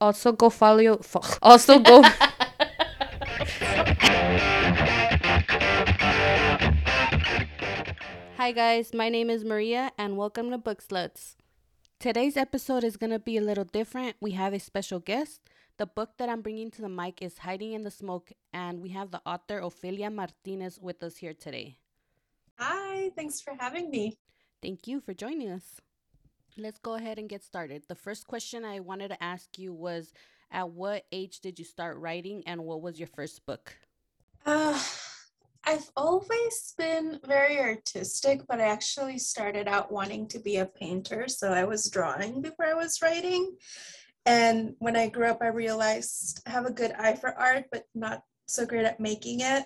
Also, go follow. Also, go. Hi, guys. My name is Maria, and welcome to Book Sluts. Today's episode is going to be a little different. We have a special guest. The book that I'm bringing to the mic is Hiding in the Smoke, and we have the author Ofelia Martinez with us here today. Hi, thanks for having me. Thank you for joining us. Let's go ahead and get started. The first question I wanted to ask you was At what age did you start writing, and what was your first book? Uh, I've always been very artistic, but I actually started out wanting to be a painter. So I was drawing before I was writing. And when I grew up, I realized I have a good eye for art, but not so great at making it.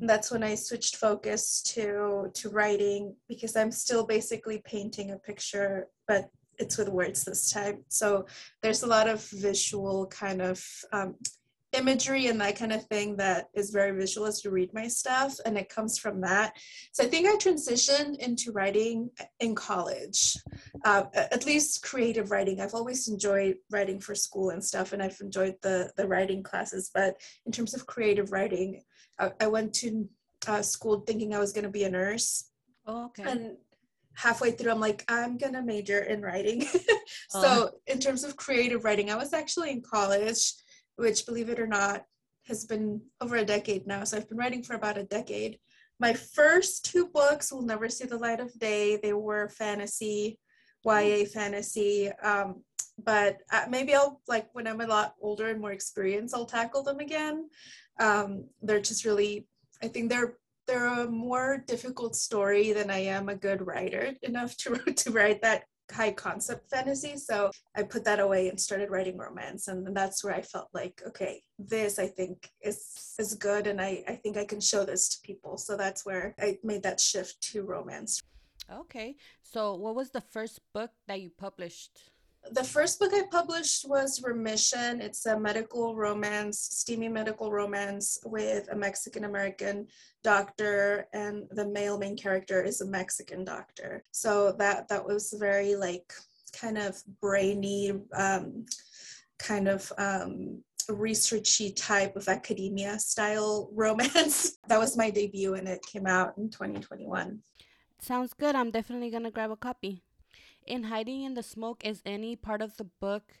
And that's when I switched focus to to writing because I'm still basically painting a picture, but it's with words this time. So there's a lot of visual kind of um, imagery and that kind of thing that is very visual as you read my stuff, and it comes from that. So I think I transitioned into writing in college, uh, at least creative writing. I've always enjoyed writing for school and stuff, and I've enjoyed the the writing classes. But in terms of creative writing, I, I went to uh, school thinking I was going to be a nurse. Oh, okay. And halfway through, I'm like, I'm going to major in writing. so, Oh. in terms of creative writing, I was actually in college, which, believe it or not, has been over a decade now. So, I've been writing for about a decade. My first two books will never see the light of day. They were fantasy, YA fantasy. Um, but uh, maybe I'll like when I'm a lot older and more experienced, I'll tackle them again. Um, they're just really, I think they're they're a more difficult story than I am a good writer enough to to write that high concept fantasy. So I put that away and started writing romance, and that's where I felt like, okay, this I think is is good, and I I think I can show this to people. So that's where I made that shift to romance. Okay. So, what was the first book that you published? The first book I published was Remission. It's a medical romance, steamy medical romance with a Mexican American doctor, and the male main character is a Mexican doctor. So that that was very like kind of brainy, um, kind of um, researchy type of academia style romance. that was my debut, and it came out in 2021. Sounds good. I'm definitely to grab a copy. In Hiding in the Smoke, is any part of the book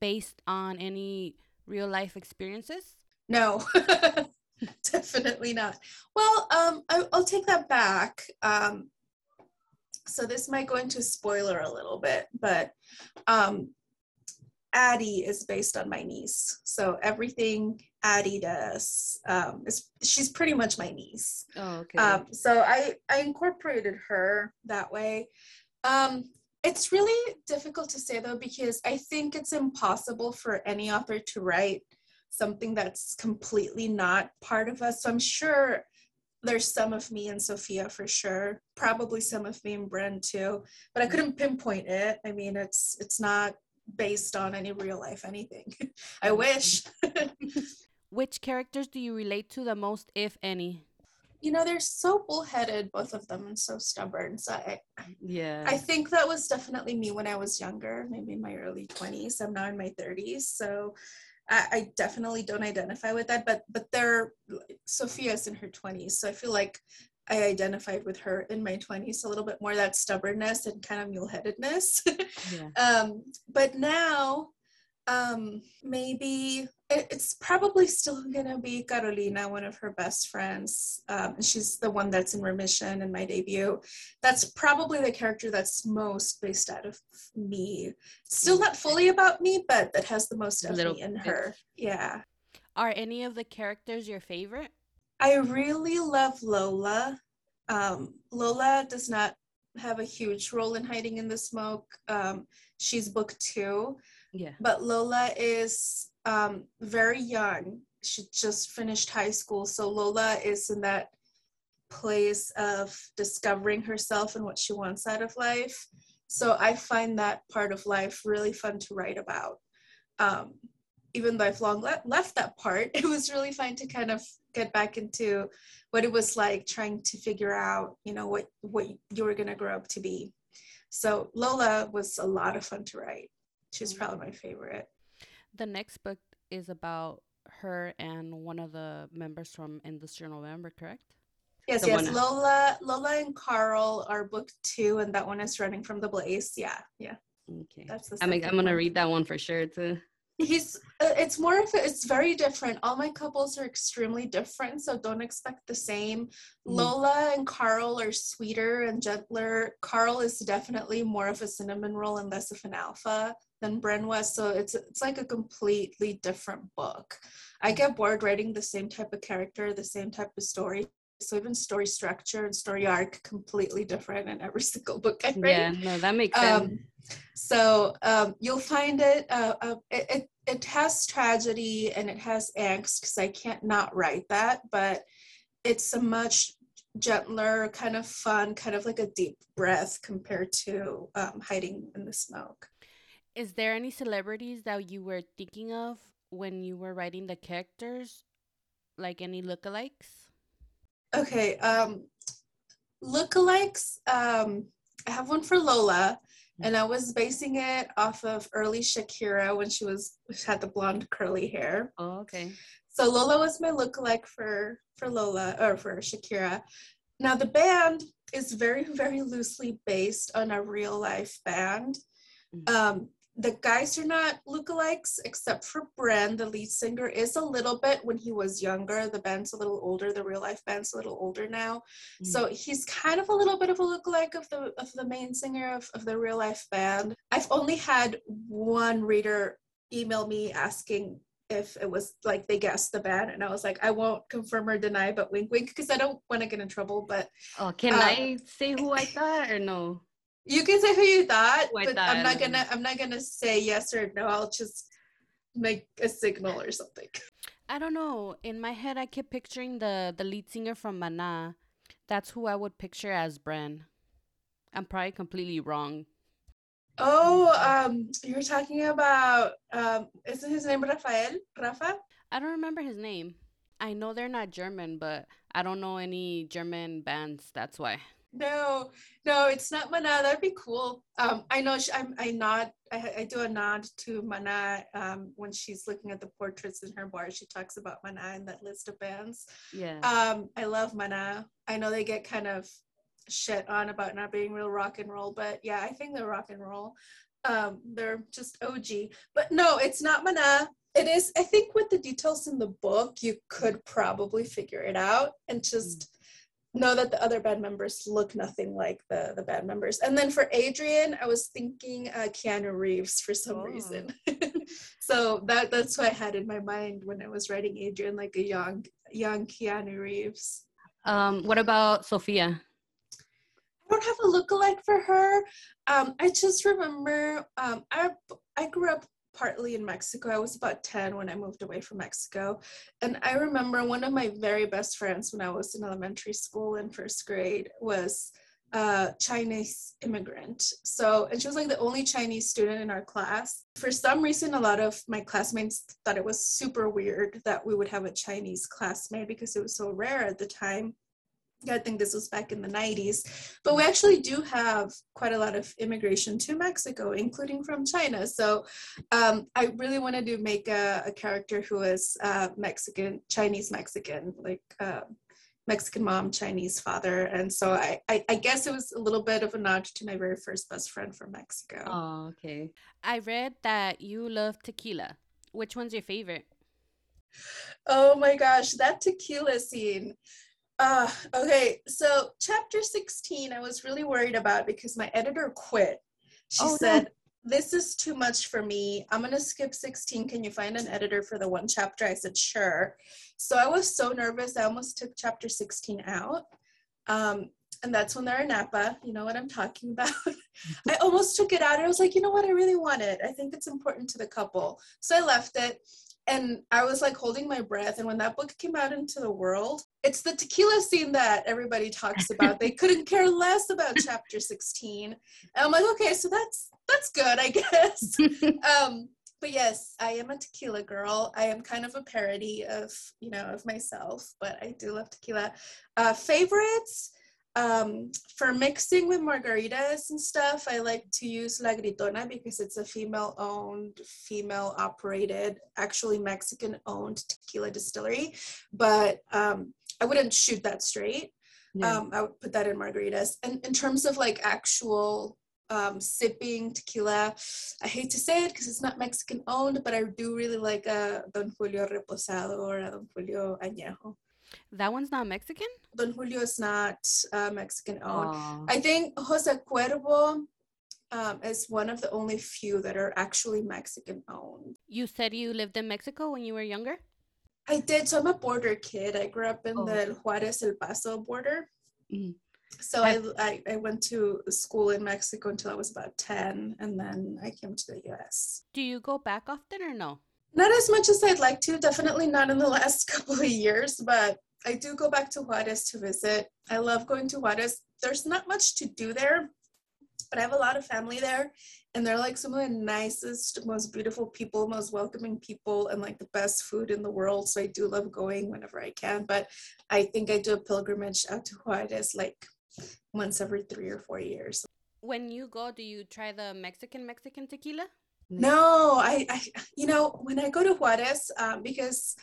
based on any real life experiences? No, definitely not. Well, um, I, I'll take that back. Um, so this might go into spoiler a little bit, but um, Addie is based on my niece. So everything Addie does um, is she's pretty much my niece. Oh, okay. Um, so I I incorporated her that way. Um, it's really difficult to say though because I think it's impossible for any author to write something that's completely not part of us. So I'm sure there's some of me and Sophia for sure, probably some of me and Bren too, but I couldn't pinpoint it. I mean, it's it's not based on any real life anything. I wish. Which characters do you relate to the most, if any? You know, they're so bullheaded, both of them, and so stubborn. So I, Yeah. I think that was definitely me when I was younger, maybe in my early 20s. I'm now in my 30s. So I, I definitely don't identify with that. But but they're Sophia's in her 20s. So I feel like I identified with her in my 20s a little bit more that stubbornness and kind of mule-headedness. yeah. um, but now um, maybe it's probably still gonna be Carolina, one of her best friends. Um, she's the one that's in remission in my debut. That's probably the character that's most based out of me. Still not fully about me, but that has the most of little me in bit. her. Yeah. Are any of the characters your favorite? I really love Lola. Um, Lola does not have a huge role in hiding in the smoke. Um, she's book two. Yeah. but Lola is um, very young. She just finished high school. So Lola is in that place of discovering herself and what she wants out of life. So I find that part of life really fun to write about. Um, even though I've long le- left that part, it was really fun to kind of get back into what it was like trying to figure out, you know, what what you were gonna grow up to be. So Lola was a lot of fun to write. She's probably my favorite. The next book is about her and one of the members from Industrial November, correct? Yes, The yes. one- Lola, Lola and Carl are book two, and that one is running from the blaze. Yeah, yeah. Okay. That's the I'm, I'm gonna read that one for sure too. He's. Uh, it's more of. A, it's very different. All my couples are extremely different, so don't expect the same. Mhm. Lola and Carl are sweeter and gentler. Carl is definitely more of a cinnamon roll and less of an alpha than Bren was. So it's it's like a completely different book. I get bored writing the same type of character, the same type of story. So even story structure and story arc completely different in every single book I write. Yeah, no, that makes sense. Um, so um, you'll find it, uh, uh, it, it. It has tragedy and it has angst because I can't not write that, but it's a much gentler, kind of fun, kind of like a deep breath compared to um, hiding in the smoke. Is there any celebrities that you were thinking of when you were writing the characters? Like any lookalikes? Okay, um, lookalikes. Um, I have one for Lola, and I was basing it off of early Shakira when she was had the blonde curly hair. Oh, okay. So Lola was my lookalike for for Lola or for Shakira. Now the band is very very loosely based on a real life band. Mhm. Um, the guys are not lookalikes except for Bren, the lead singer, is a little bit when he was younger. The band's a little older. The real life band's a little older now. So he's kind of a little bit of a lookalike of the of the main singer of, of the real life band. I've only had one reader email me asking if it was like they guessed the band and I was like, I won't confirm or deny, but wink wink because I don't want to get in trouble. But Oh, can uh, I say who I thought or no? You can say who you thought, Who I but I'm not gonna I'm not gonna say yes or no. I'll just make a signal or something. I don't know. In my head, I kept picturing the the lead singer from Mana. That's who I would picture as Bren. I'm probably completely wrong. Oh, um, you're talking about um, isn't his name Rafael? Rafa? I don't remember his name. I know they're not German, but I don't know any German bands. That's why. No, no, it's not Mana. That'd be cool. Um, I know she, I'm, I nod, I, I do a nod to Mana um, when she's looking at the portraits in her bar. She talks about Mana in that list of bands. Yeah. Um, I love Mana. I know they get kind of shit on about not being real rock and roll, but yeah, I think they're rock and roll. Um, they're just OG. But no, it's not Mana. It is, I think, with the details in the book, you could probably figure it out and just know that the other band members look nothing like the the band members. And then for Adrian, I was thinking uh, Keanu Reeves for some Oh. reason. so that that's what I had in my mind when I was writing Adrian, like a young young Keanu Reeves. Um, what about Sophia? I don't have a lookalike for her. Um, I just remember um, I I grew up partly in Mexico. I was about 10 when I moved away from Mexico. And I remember one of my very best friends when I was in elementary school in first grade was a Chinese immigrant. So, and she was like the only Chinese student in our class. For some reason, a lot of my classmates thought it was super weird that we would have a Chinese classmate because it was so rare at the time. I think this was back in the 90s. But we actually do have quite a lot of immigration to Mexico, including from China. So um, I really wanted to make a, a character who is uh, Mexican, Chinese Mexican, like uh, Mexican mom, Chinese father. And so I, I, I guess it was a little bit of a nod to my very first best friend from Mexico. Oh, okay. I read that you love tequila. Which one's your favorite? Oh my gosh, that tequila scene. Uh, okay, so chapter 16, I was really worried about because my editor quit. She Oh, no. said, This is too much for me. I'm going to skip 16. Can you find an editor for the one chapter? I said, Sure. So I was so nervous, I almost took chapter 16 out. Um, and that's when they're in Napa. You know what I'm talking about. I almost took it out. I was like, you know what? I really want it. I think it's important to the couple. So I left it and I was like holding my breath. And when that book came out into the world, it's the tequila scene that everybody talks about. they couldn't care less about chapter 16. And I'm like, okay, so that's that's good, I guess. um, but yes, I am a tequila girl. I am kind of a parody of, you know, of myself, but I do love tequila. Uh, favorites. Um, for mixing with margaritas and stuff, I like to use La Gritona because it's a female owned, female operated, actually Mexican owned tequila distillery. But um, I wouldn't shoot that straight. Yeah. Um, I would put that in margaritas. And in terms of like actual um, sipping tequila, I hate to say it because it's not Mexican owned, but I do really like a Don Julio Reposado or a Don Julio Añejo. That one's not Mexican? Don Julio is not uh, Mexican owned. I think Jose Cuervo um, is one of the only few that are actually Mexican owned. You said you lived in Mexico when you were younger? I did. So I'm a border kid. I grew up in oh. the Juarez El Paso border. Mm-hmm. So I, I, I went to school in Mexico until I was about 10, and then I came to the US. Do you go back often or no? Not as much as I'd like to. Definitely not in the last couple of years, but I do go back to Juarez to visit. I love going to Juarez. There's not much to do there, but I have a lot of family there, and they're like some of the nicest, most beautiful people, most welcoming people, and like the best food in the world. So I do love going whenever I can. But I think I do a pilgrimage out to Juarez like once every three or four years. When you go, do you try the Mexican Mexican tequila? No, I, I you know, when I go to Juarez, um, because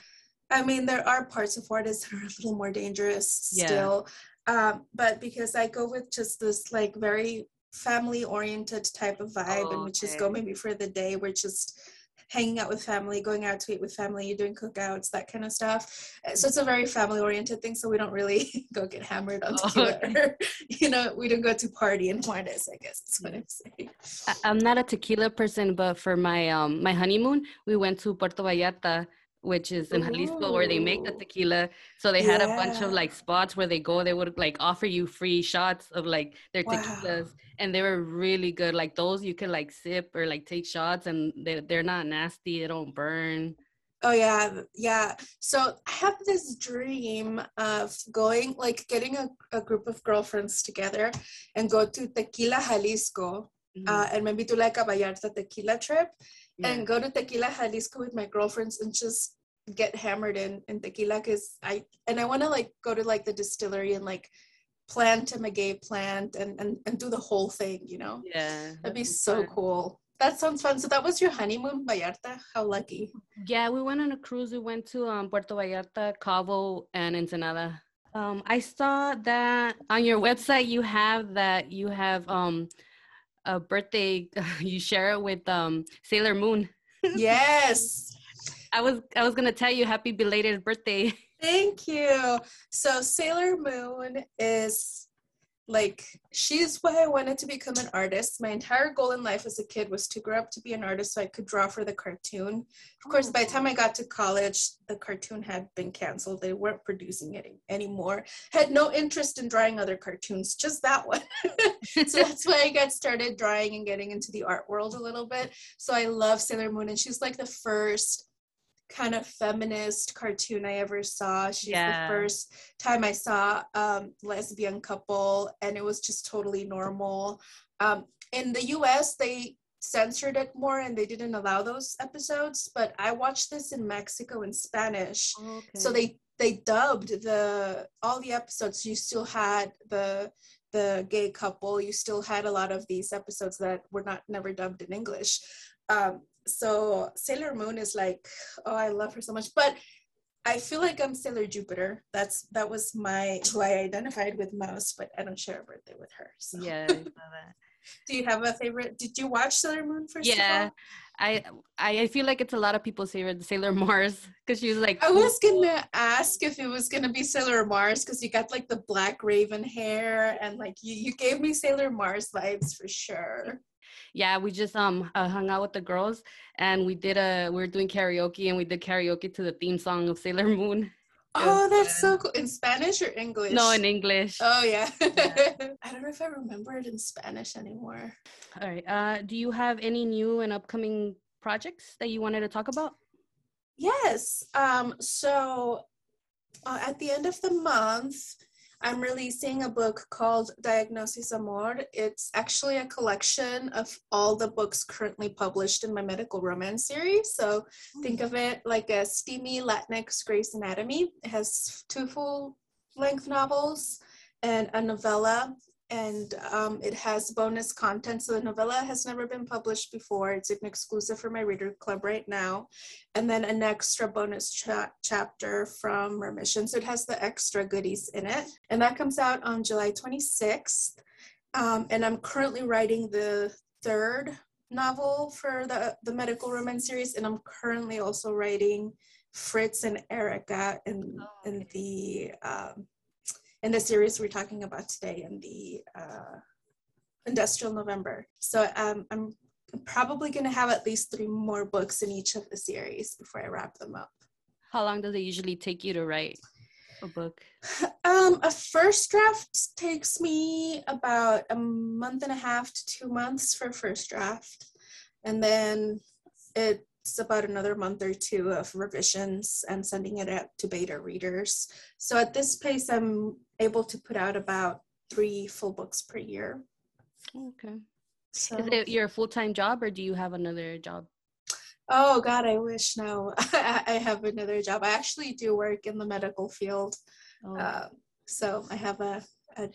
I mean, there are parts of Juarez that are a little more dangerous yeah. still. Um, but because I go with just this like very family oriented type of vibe oh, and we just go maybe for the day, we're just hanging out with family, going out to eat with family, doing cookouts, that kind of stuff. Uh, so it's a very family oriented thing. So we don't really go get hammered on oh, tequila. Okay. you know, we don't go to party in Juarez, I guess that's what I'm saying. I'm not a tequila person, but for my um my honeymoon, we went to Puerto Vallarta which is in Jalisco where they make the tequila. So they had yeah. a bunch of like spots where they go, they would like offer you free shots of like their wow. tequilas and they were really good. Like those you could like sip or like take shots and they they're not nasty, they don't burn. Oh yeah, yeah. So I have this dream of going like getting a, a group of girlfriends together and go to Tequila Jalisco mm-hmm. uh, and maybe do like a Vallarta tequila trip yeah. and go to Tequila Jalisco with my girlfriends and just get hammered in in tequila because I and I want to like go to like the distillery and like plant a maguey plant and, and and do the whole thing, you know? Yeah. That'd be so fun. cool. That sounds fun. So that was your honeymoon, Vallarta. How lucky. Yeah, we went on a cruise. We went to um, Puerto Vallarta, Cabo, and Ensenada. Um, I saw that on your website you have that you have um, a birthday. You share it with um, Sailor Moon. Yes. I was I was gonna tell you happy belated birthday. Thank you. So Sailor Moon is like she's why I wanted to become an artist. My entire goal in life as a kid was to grow up to be an artist so I could draw for the cartoon. Of course, by the time I got to college, the cartoon had been canceled. They weren't producing it anymore. Had no interest in drawing other cartoons, just that one. so that's why I got started drawing and getting into the art world a little bit. So I love Sailor Moon and she's like the first kind of feminist cartoon I ever saw. She's yeah. the first time I saw um, lesbian couple, and it was just totally normal. Um, in the U.S., they censored it more and they didn't allow those episodes. But I watched this in Mexico in Spanish, okay. so they they dubbed the all the episodes. You still had the the gay couple. You still had a lot of these episodes that were not never dubbed in English. Um, so Sailor Moon is like, oh, I love her so much. But I feel like I'm Sailor Jupiter. That's that was my who I identified with most, but I don't share a birthday with her. So. Yeah, I Do you have a favorite? Did you watch Sailor Moon first? Yeah, I I feel like it's a lot of people's favorite, Sailor Mars, because she was like. I was gonna ask if it was gonna be Sailor Mars because you got like the black raven hair and like you you gave me Sailor Mars vibes for sure yeah, we just um uh, hung out with the girls and we did a we were doing karaoke and we did karaoke to the theme song of Sailor Moon. Oh, that's so cool. In Spanish or English? No, in English. Oh yeah. yeah. I don't know if I remember it in Spanish anymore. All right. Uh, do you have any new and upcoming projects that you wanted to talk about? Yes. Um, so uh, at the end of the month, I'm releasing a book called Diagnosis Amor. It's actually a collection of all the books currently published in my medical romance series. So hmm. think of it like a steamy Latinx Grey's Anatomy. It has two full length novels and a novella and um, it has bonus content. So the novella has never been published before. It's an exclusive for my reader club right now. And then an extra bonus cha- chapter from Remission. So it has the extra goodies in it. And that comes out on July 26th. Um, and I'm currently writing the third novel for the, the medical romance series. And I'm currently also writing Fritz and Erica in, oh, okay. in the um, in the series we're talking about today in the uh, Industrial November. So um, I'm probably going to have at least three more books in each of the series before I wrap them up. How long does it usually take you to write a book? Um, a first draft takes me about a month and a half to two months for first draft. And then it it's about another month or two of revisions and sending it out to beta readers. So at this pace, I'm able to put out about three full books per year. Okay. So, Is it your full time job or do you have another job? Oh God, I wish no. I have another job. I actually do work in the medical field. Oh. Uh, so I have a, a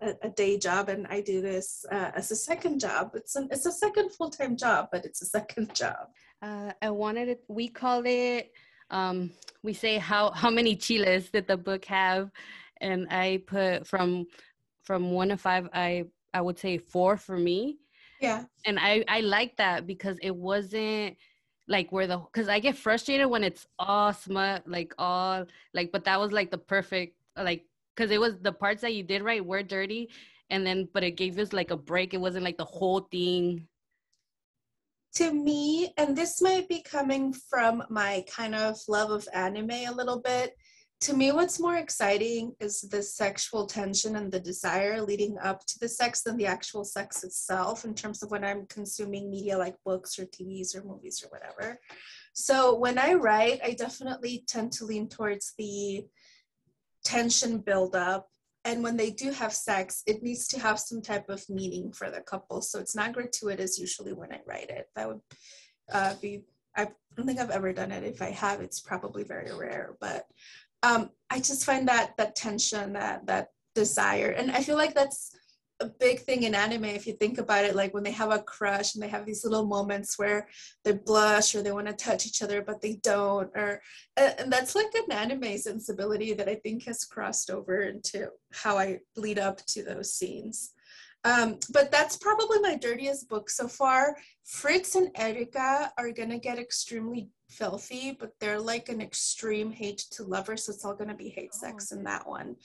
a, a, day job and I do this uh, as a second job. It's an, it's a second full time job, but it's a second job. Uh, I wanted it. We call it. Um, we say how how many chiles did the book have, and I put from from one to five. I I would say four for me. Yeah. And I I like that because it wasn't like where the because I get frustrated when it's all smut like all like but that was like the perfect like because it was the parts that you did right were dirty and then but it gave us like a break it wasn't like the whole thing to me and this might be coming from my kind of love of anime a little bit to me what's more exciting is the sexual tension and the desire leading up to the sex than the actual sex itself in terms of when i'm consuming media like books or tvs or movies or whatever. So when i write i definitely tend to lean towards the tension build up and when they do have sex it needs to have some type of meaning for the couple. So it's not gratuitous usually when i write it. That would uh, be i don't think i've ever done it. If i have it's probably very rare but um, i just find that that tension that that desire. And i feel like that's a big thing in anime if you think about it like when they have a crush and they have these little moments where they blush or they want to touch each other but they don't or and that's like an anime sensibility that i think has crossed over into how i lead up to those scenes um, but that's probably my dirtiest book so far fritz and erika are gonna get extremely filthy but they're like an extreme hate to lover, so it's all gonna be hate oh, sex in that one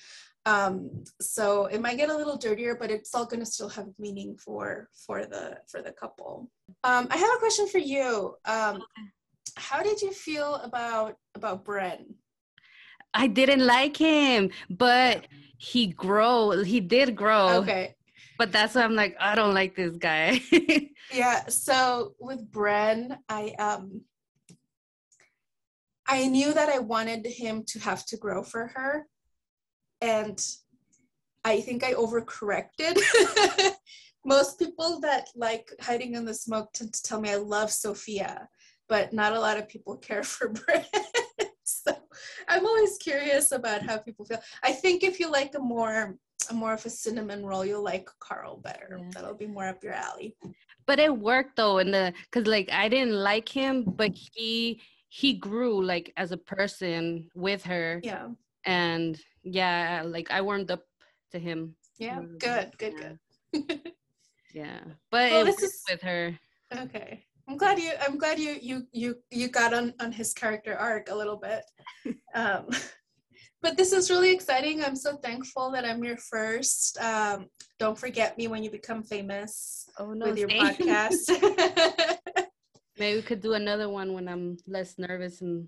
um, so it might get a little dirtier, but it's all going to still have meaning for for the for the couple. Um, I have a question for you. Um, how did you feel about about Bren? I didn't like him, but he grow. He did grow. Okay. But that's why I'm like, I don't like this guy. yeah. So with Bren, I um I knew that I wanted him to have to grow for her and I think I overcorrected. Most people that like hiding in the smoke tend to tell me I love Sophia, but not a lot of people care for Bren. so I'm always curious about how people feel. I think if you like a more more of a cinnamon roll, you'll like Carl better. Yeah. That'll be more up your alley. But it worked though, in the because like I didn't like him, but he he grew like as a person with her. Yeah. And yeah, like I warmed up to him. Yeah, good, good, yeah. good. yeah, but well, this is with her. Okay, I'm glad you. I'm glad you you you you got on on his character arc a little bit. um, but this is really exciting. I'm so thankful that I'm your first. Um, don't forget me when you become famous oh, no, with your podcast. Maybe we could do another one when I'm less nervous and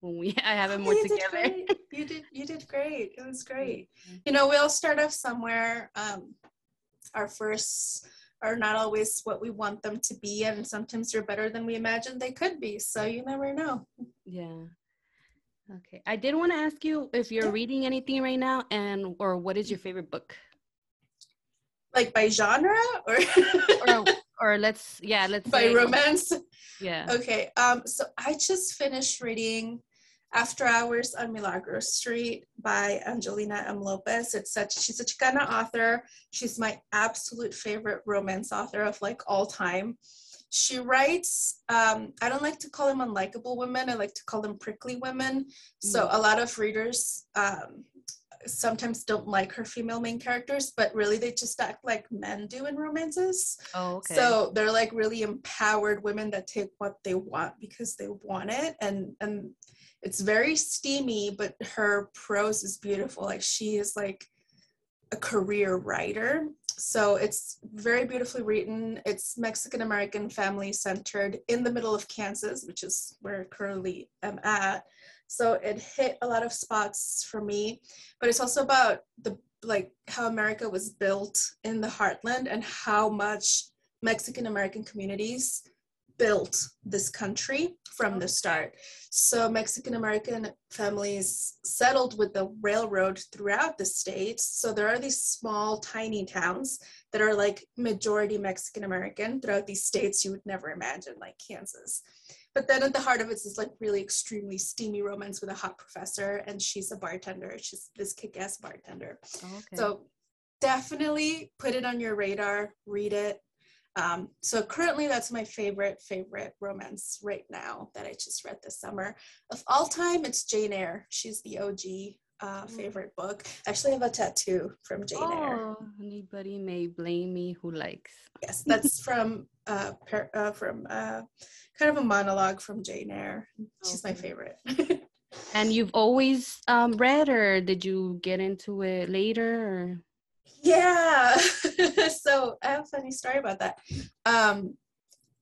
when we I have it more you together. Did you did you did great. It was great. Mm-hmm. You know, we all start off somewhere. Um, our first are not always what we want them to be, and sometimes they're better than we imagined they could be. So you never know. Yeah. Okay. I did want to ask you if you're yeah. reading anything right now, and or what is your favorite book? Like by genre, or or, or let's yeah let's by say, romance. Yeah. Okay. Um. So I just finished reading After Hours on Milagro Street by Angelina M. Lopez. It's such she's a Chicana author. She's my absolute favorite romance author of like all time. She writes, um, I don't like to call them unlikable women, I like to call them prickly women. So a lot of readers um, sometimes don't like her female main characters, but really they just act like men do in romances. Oh, okay. So they're like really empowered women that take what they want because they want it. And and it's very steamy, but her prose is beautiful. Like she is like a career writer. So it's very beautifully written. It's Mexican American family centered in the middle of Kansas, which is where I currently am at. So it hit a lot of spots for me, but it's also about the like how America was built in the heartland and how much Mexican American communities built this country from the start. So Mexican American families settled with the railroad throughout the states. So there are these small, tiny towns that are like majority Mexican American throughout these states you would never imagine, like Kansas. But then at the heart of it is like really extremely steamy romance with a hot professor, and she's a bartender. She's this kick-ass bartender. Oh, okay. So definitely put it on your radar, read it. Um, so currently that's my favorite, favorite romance right now that I just read this summer. Of all time, it's Jane Eyre. She's the OG uh, Mm. favorite book. I actually have a tattoo from Jane Eyre. oh, anybody may blame me who likes. Yes, that's from uh, per, uh from uh kind of a monologue from Jane Eyre. She's my favorite. And you've always um, read, or did you get into it later? Or? Yeah. so I have a funny story about that. Um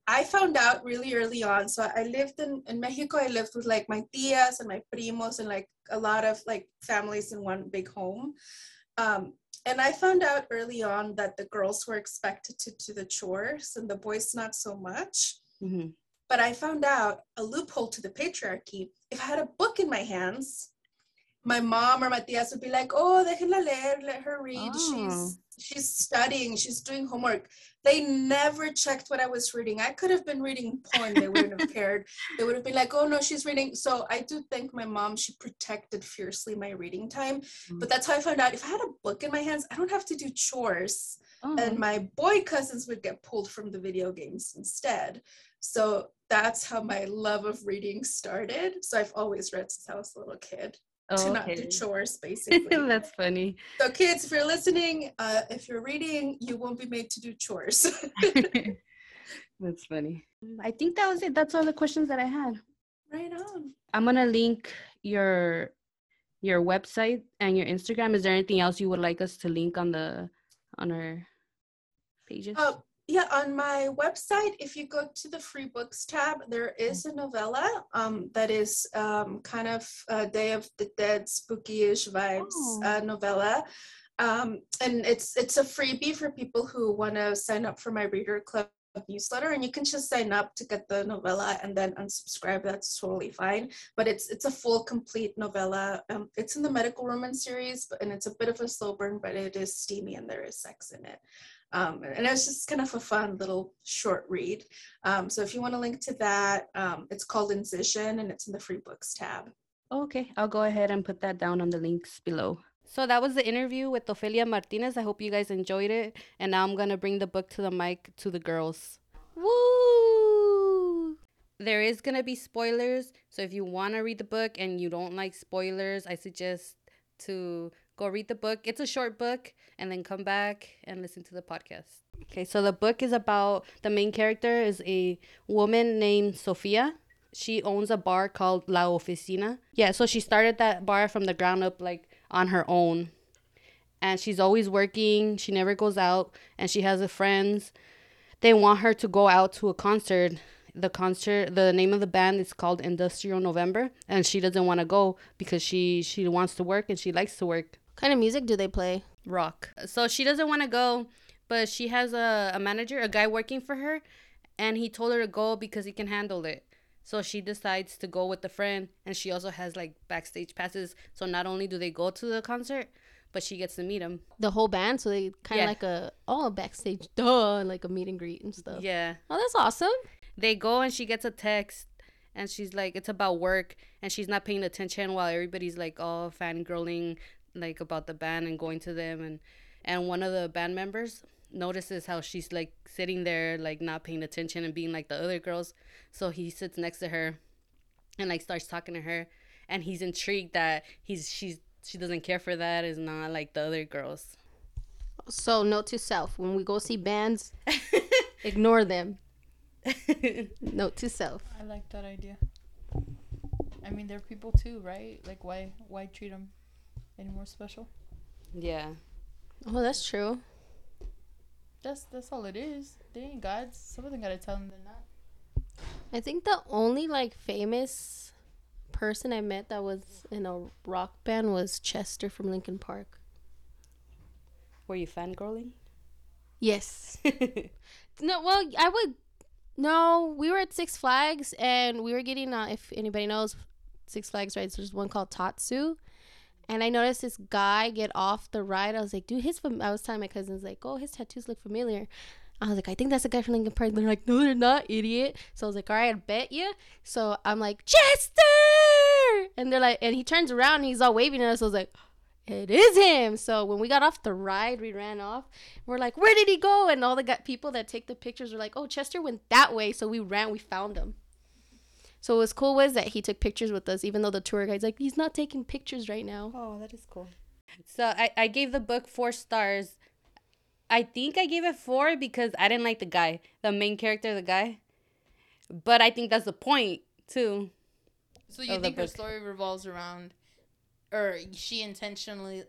I found out really early on. So I lived in, in Mexico. I lived with like my tias and my primos and like a lot of like families in one big home. Um, and I found out early on that the girls were expected to do the chores and the boys not so much. Mhm. But I found out a loophole to the patriarchy. If I had a book in my hands, my mom or my tias would be like, "Oh, déjenla leer, let her read. Oh. She's she's studying, she's doing homework." They never checked what I was reading. I could have been reading porn; they wouldn't have cared. They would have been like, "Oh no, she's reading." So I do thank my mom. She protected fiercely my reading time. Mm. But that's how I found out. If I had a book in my hands, I don't have to do chores Oh, and my boy cousins would get pulled from the video games instead. So that's how my love of reading started. So I've always read since I was a little kid to oh, not do chores, basically. That's funny. so kids, if you're listening, uh, if you're reading, you won't be made to do chores. That's funny. I think that was it. That's all the questions that I had. right on. I'm gonna link your your website and your Instagram. Is there anything else you would like us to link on the on our pages? Uh, yeah, on my website, if you go to the free books tab, there is a novella um, that is um, kind of a Day of the Dead, spooky-ish vibes Oh. uh, novella. Um, and it's it's a freebie for people who want to sign up for my reader club newsletter and you can just sign up to get the novella and then unsubscribe that's totally fine but it's it's a full complete novella um, it's in the medical romance series but, and it's a bit of a slow burn but it is steamy and there is sex in it um, and it's just kind of a fun little short read um, so if you want to link to that um, it's called incision and it's in the free books tab Okay, I'll go ahead and put that down on the links below. So that was the interview with Ofelia Martinez. I hope you guys enjoyed it. And now I'm going to bring the book to the mic to the girls. Woo! There is going to be spoilers. So if you want to read the book and you don't like spoilers, I suggest to go read the book. It's a short book and then come back and listen to the podcast. Okay, so the book is about the main character is a woman named Sofia she owns a bar called La Oficina. Yeah, so she started that bar from the ground up, like on her own. And she's always working. She never goes out. And she has a friends. They want her to go out to a concert. The concert, the name of the band is called Industrial November, and she doesn't want to go because she she wants to work and she likes to work What kind of music do they play? rock. So she doesn't want to go, but she has a, a manager, a guy working for her, and he told her to go because he can handle it. So she decides to go with a friend, and she also has like backstage passes. So not only do they go to the concert, but she gets to meet him. The whole band, so they kind of Yeah. like a all oh backstage, duh, like a meet and greet and stuff. Yeah. Oh, that's awesome. They go, and she gets a text, and she's like it's about work and she's not paying attention while everybody's like all fangirling like about the band and going to them and and one of the band members notices how she's like sitting there like not paying attention and being like the other girls so he sits next to her and like starts talking to her and he's intrigued that he's she's she doesn't care for that is not like the other girls So note to self: when we go see bands, ignore them. Note to self. I like that idea. I mean, they're people too, right? Like, why why treat them any more special? yeah Oh, that's true. That's that's all it is. They ain't gods. Some of them gotta tell them they're not. I think the only like famous person I met that was in a rock band was Chester from Linkin Park. were you fangirling Yes. No, well, I would. No, we were at Six Flags and we were getting. Uh, if anybody knows, Six Flags rides. There's one called Tatsu, and I noticed this guy get off the ride. I was like, dude, his. Fam-. I was telling my cousins like, oh, his tattoos look familiar. I was like, I think that's the guy from Linkin Park. They're like, no, they're not, idiot. So I was like, all right, I bet you. So I'm like, Chester, and they're like, and he turns around and he's all waving at us. I was like. It is him. So when we got off the ride, we ran off. We're like, where did he go? And all the people that take the pictures were like, oh, Chester went that way. So we ran, we found him. So what was cool was that he took pictures with us, even though the tour guide's like, he's not taking pictures right now. Oh, that is cool. So I, I gave the book four stars. I think I gave it four because I didn't like the guy, the main character, the guy. But I think that's the point too. So you Of the think her story revolves around, or she intentionally,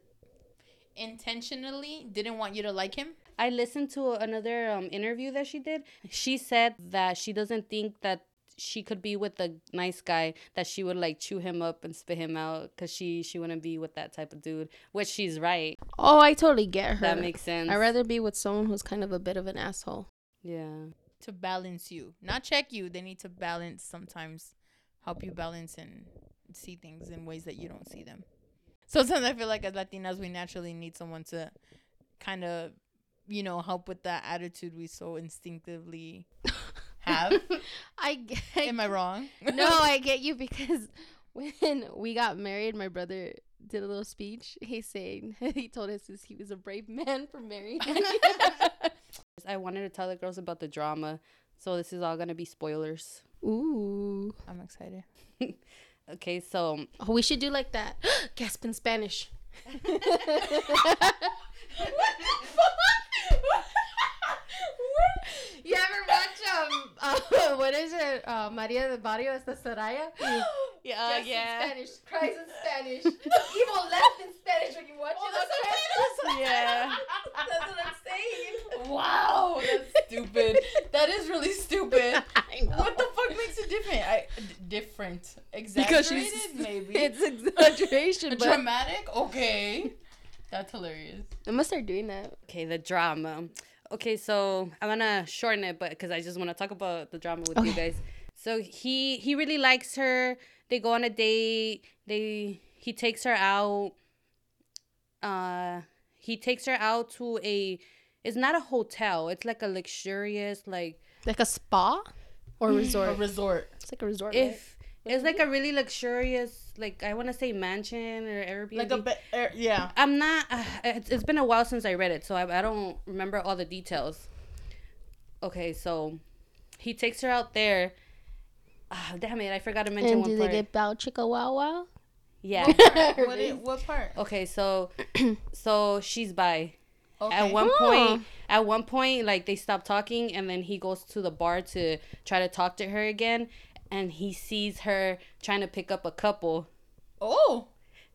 intentionally didn't want you to like him? I listened to another um, interview that she did. She said that she doesn't think that she could be with a nice guy that she would like chew him up and spit him out because she she wouldn't be with that type of dude which she's right Oh, I totally get her. that makes sense I'd rather be with someone who's kind of a bit of an asshole. yeah To balance you, not check you. They need to balance sometimes, help you balance and see things in ways that you don't see them. Sometimes I feel like as Latinas, we naturally need someone to kind of, you know, help with that attitude we so instinctively have. I get. Am I wrong? no, I get you because when we got married, my brother did a little speech. He's saying he told us this- he was a brave man for marrying. i wanted to tell the girls about the drama so this is all gonna be spoilers Ooh. I'm excited. okay so Oh, we should do like that. Gasp in Spanish. you ever watch um uh, what is it? Uh, Maria del Barrio esta Soraya? yeah Just in Spanish, cries in Spanish, evil laugh in Spanish when you watch it. on yeah That's what I'm saying. Wow, that's stupid. that is really stupid. I know. What the fuck makes it different? I d- different. Exaggerated, Because she's maybe. It's exaggeration, but dramatic. Okay, that's hilarious. I'm gonna start doing that. okay the drama okay so i'm gonna shorten it but because i just want to talk about the drama with you guys so he he really likes her they go on a date they he takes her out uh he takes her out to a it's not a hotel it's like a luxurious like Like a spa or resort. A resort. resort. It's like a resort. right? if it's like a really luxurious like i want to say mansion or airbnb Like a be- er, yeah. I'm not. Uh, it's, it's been a while since I read it, so I, I don't remember all the details. Okay, so he takes her out there. Ah, damn it! I forgot to mention and one do part. they get bow chicka wow wow? yeah. What, i- what part? okay, so so she's by. Okay. At one Oh. point, at one point, like they stop talking, and then he goes to the bar to try to talk to her again, and he sees her trying to pick up a couple. oh,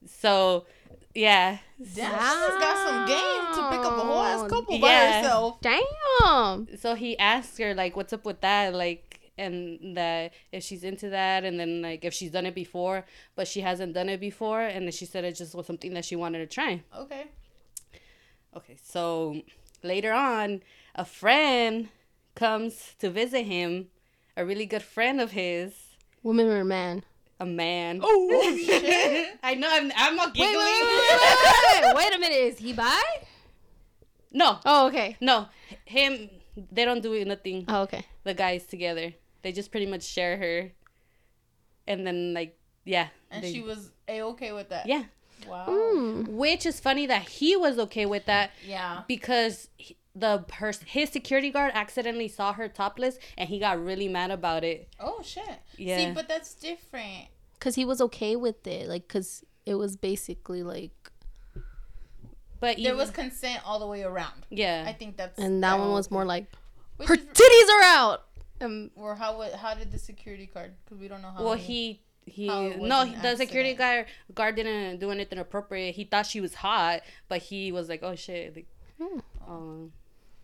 So, yeah, damn, she's got some game to pick up a whole ass couple by herself. Damn. so he asks her like what's up with that like and that if she's into that and then like if she's done it before but she hasn't done it before and then she said it just was something that she wanted to try Okay. okay so later on a friend comes to visit him a really good friend of his Woman or man? a man Oh shit. i know i'm, I'm not Wait, wait, giggling wait, wait, wait, wait, wait a minute. Is he bi? no Oh, okay. no him they don't do nothing Oh, okay. the guys together they just pretty much share her and then like yeah, And they- she was a okay with that. yeah. Wow. Mm. Which is funny that he was okay with that Yeah. because he, the her, his security guard accidentally saw her topless and he got really mad about it. Oh shit. Yeah. See, but that's different. Cause he was okay with it, like, cause it was basically like, But There even- was consent all the way around. yeah. I think that's. and that one was more like, her is- titties are out. Um, or how how did the security guard? Because we don't know how. well, many- he he how it was no an the security accident. guard guard didn't do anything appropriate. He thought she was hot, but he was like, oh shit. Like, Hmm. um,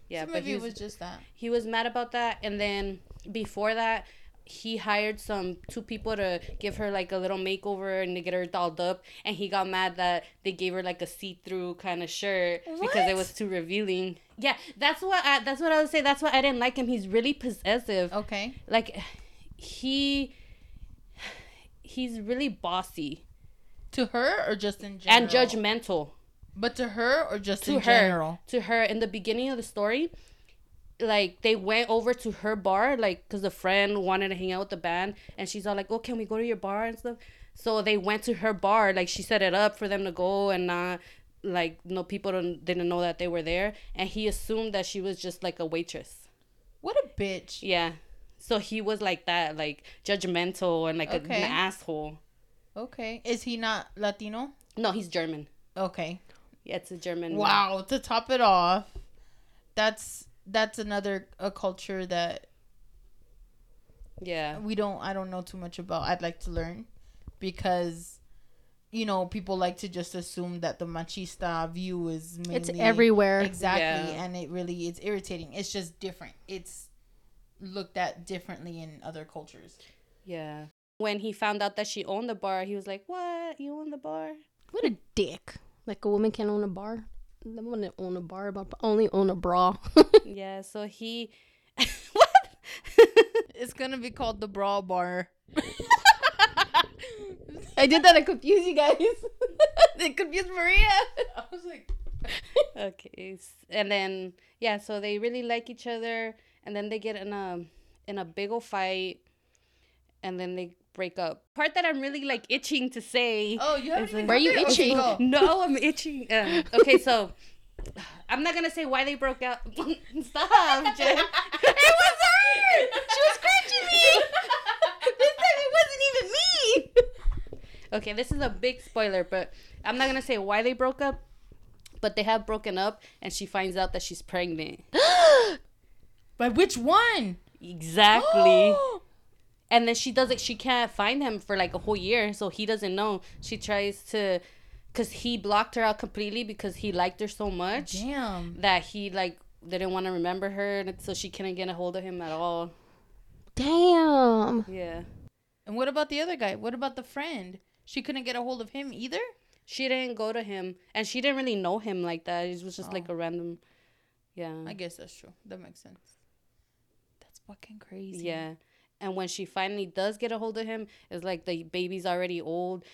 yeah, so but he was, was just that. he was mad about that, and then before that. He hired some two people to give her like a little makeover and to get her dolled up, and he got mad that they gave her like a see-through kind of shirt because it was too revealing. Yeah, that's what I, that's what I would say. That's why I didn't like him. He's really possessive. Okay. Like he he's really bossy To her or just in general? and judgmental But to her or just to in her. general? To her in the beginning of the story, like they went over to her bar, like because the friend wanted to hang out with the band, and she's all like, "Oh, can we go to your bar and stuff?" So they went to her bar, like she set it up for them to go, and not like no people don't, didn't know that they were there, and he assumed that she was just like a waitress. What a bitch. Yeah. So he was like that, like judgmental and like a, an asshole. Okay. Is he not Latino? No, he's German. Okay. Yeah, it's a German. Wow. To top it off, that's that's another a culture that Yeah. we don't I don't know too much about. I'd like to learn because you know people like to just assume that the machista view is mainly it's everywhere. exactly Yeah. and it really is irritating. It's just different. It's looked at differently in other cultures. Yeah. When he found out that she owned the bar, he was like, "What? You own the bar?" What a dick! Like a woman can own a bar. I want to own a bar, but only own a bra. yeah. So he. what? It's gonna be called the bra bar. I did that to confuse you guys. it confused Maria. I was like, okay. And then yeah, so they really like each other, and then they get in a in a big old fight, and then they break up. Part that I'm really like itching to say. oh, you haven't like- Were you there? Okay, itching? No, I'm itching. Um, okay, so I'm not gonna say why they broke up. Stop, Jen. it was her. She was scratching me. this time it wasn't even me. Okay, this is a big spoiler, but I'm not gonna say why they broke up. But they have broken up, and she finds out that she's pregnant. But which one? Exactly. and then she doesn't. She can't find him for like a whole year, so he doesn't know. She tries to, cause he blocked her out completely because he liked her so much Damn. that he like didn't want to remember her, and so she couldn't get a hold of him at all. Damn. Yeah. And what about the other guy? What about the friend? She couldn't get a hold of him either? She didn't go to him, and she didn't really know him like that. It was just like Oh. a random. Yeah. I guess that's true. That makes sense. That's fucking crazy. Yeah. And when she finally does get a hold of him, it's like the baby's already old.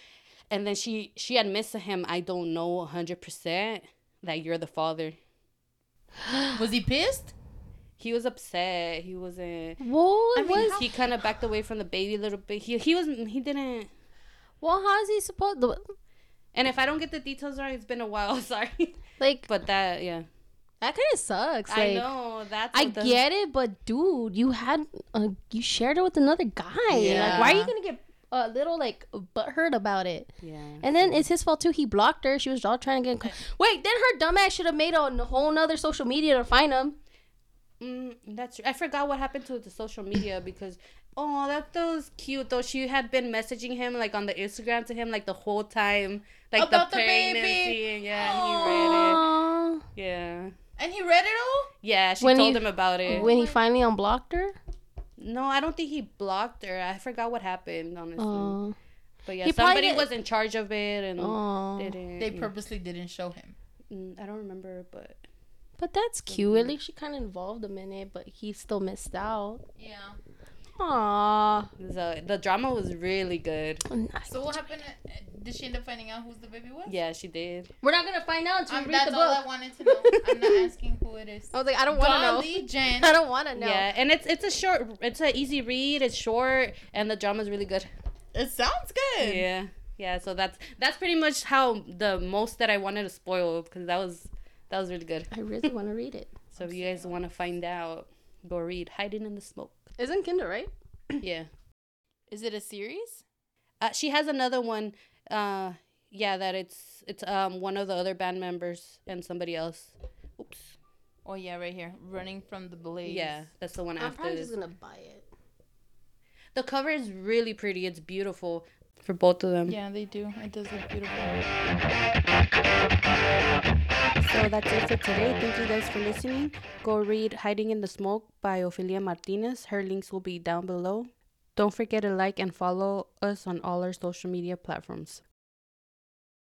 And then she she admits to him, I don't know 100% that you're the father. Was he pissed? He was upset. He wasn't Well, I mean, was. he kind of backed away from the baby a little bit. He he was he didn't well, how is he supposed? to And if I don't get the details right, it's been a while, sorry. Like But that yeah. That kind of sucks. I know. That's I the- get it, but dude, you had uh, you shared it with another guy. Yeah. Like, why are you gonna get a little like butthurt about it? Yeah. And then it's his fault too. He blocked her. She was all trying to get. In Wait, then her dumbass should have made a whole nother social media to find him. Mm, that's true. I forgot what happened to the social media because oh that, that was cute though. She had been messaging him like on the Instagram to him like the whole time, like About the the baby. yeah, and he read Aww. it. Yeah, And he read it all? yeah. She When told he- him about it. When he finally unblocked her. no, I don't think he blocked her. I forgot what happened honestly. Oh. but yeah, he probably somebody was in charge of it and didn't. They purposely didn't show him. Mm, I don't remember, but But that's cute. At least she kind of involved him in it, but he still missed out. Yeah. Aww. the the drama was really good. So what happened? Did she end up finding out who's the baby was? Yeah, she did. We're not gonna find out until Um, we read that's all I wanted to know. I'm not asking who it is. I was like, I don't want to know. Golly, Jen. I don't want to know. Yeah, and it's it's a short, it's an easy read. It's short, and the drama's really good. It sounds good. Yeah. Yeah, so that's that's pretty much how the most that I wanted to spoil because that was that was really good. I really want to read it. So if you guys want to find out, go read Hiding in the Smoke. It's in Kindle, right? yeah. Is it a series? Uh, she has another one. Uh, yeah, that it's it's um one of the other band members and somebody else. Oops. Oh yeah, right here. Running from the blaze. Yeah, that's the one I'm after probably this. just gonna buy it. The cover is really pretty. It's beautiful for both of them. Yeah, they do. It does look beautiful. So that's it for today. Thank you guys for listening. Go read Hiding in the Smoke by Ofelia Martinez. Her links will be down below. Don't forget to like and follow us on all our social media platforms.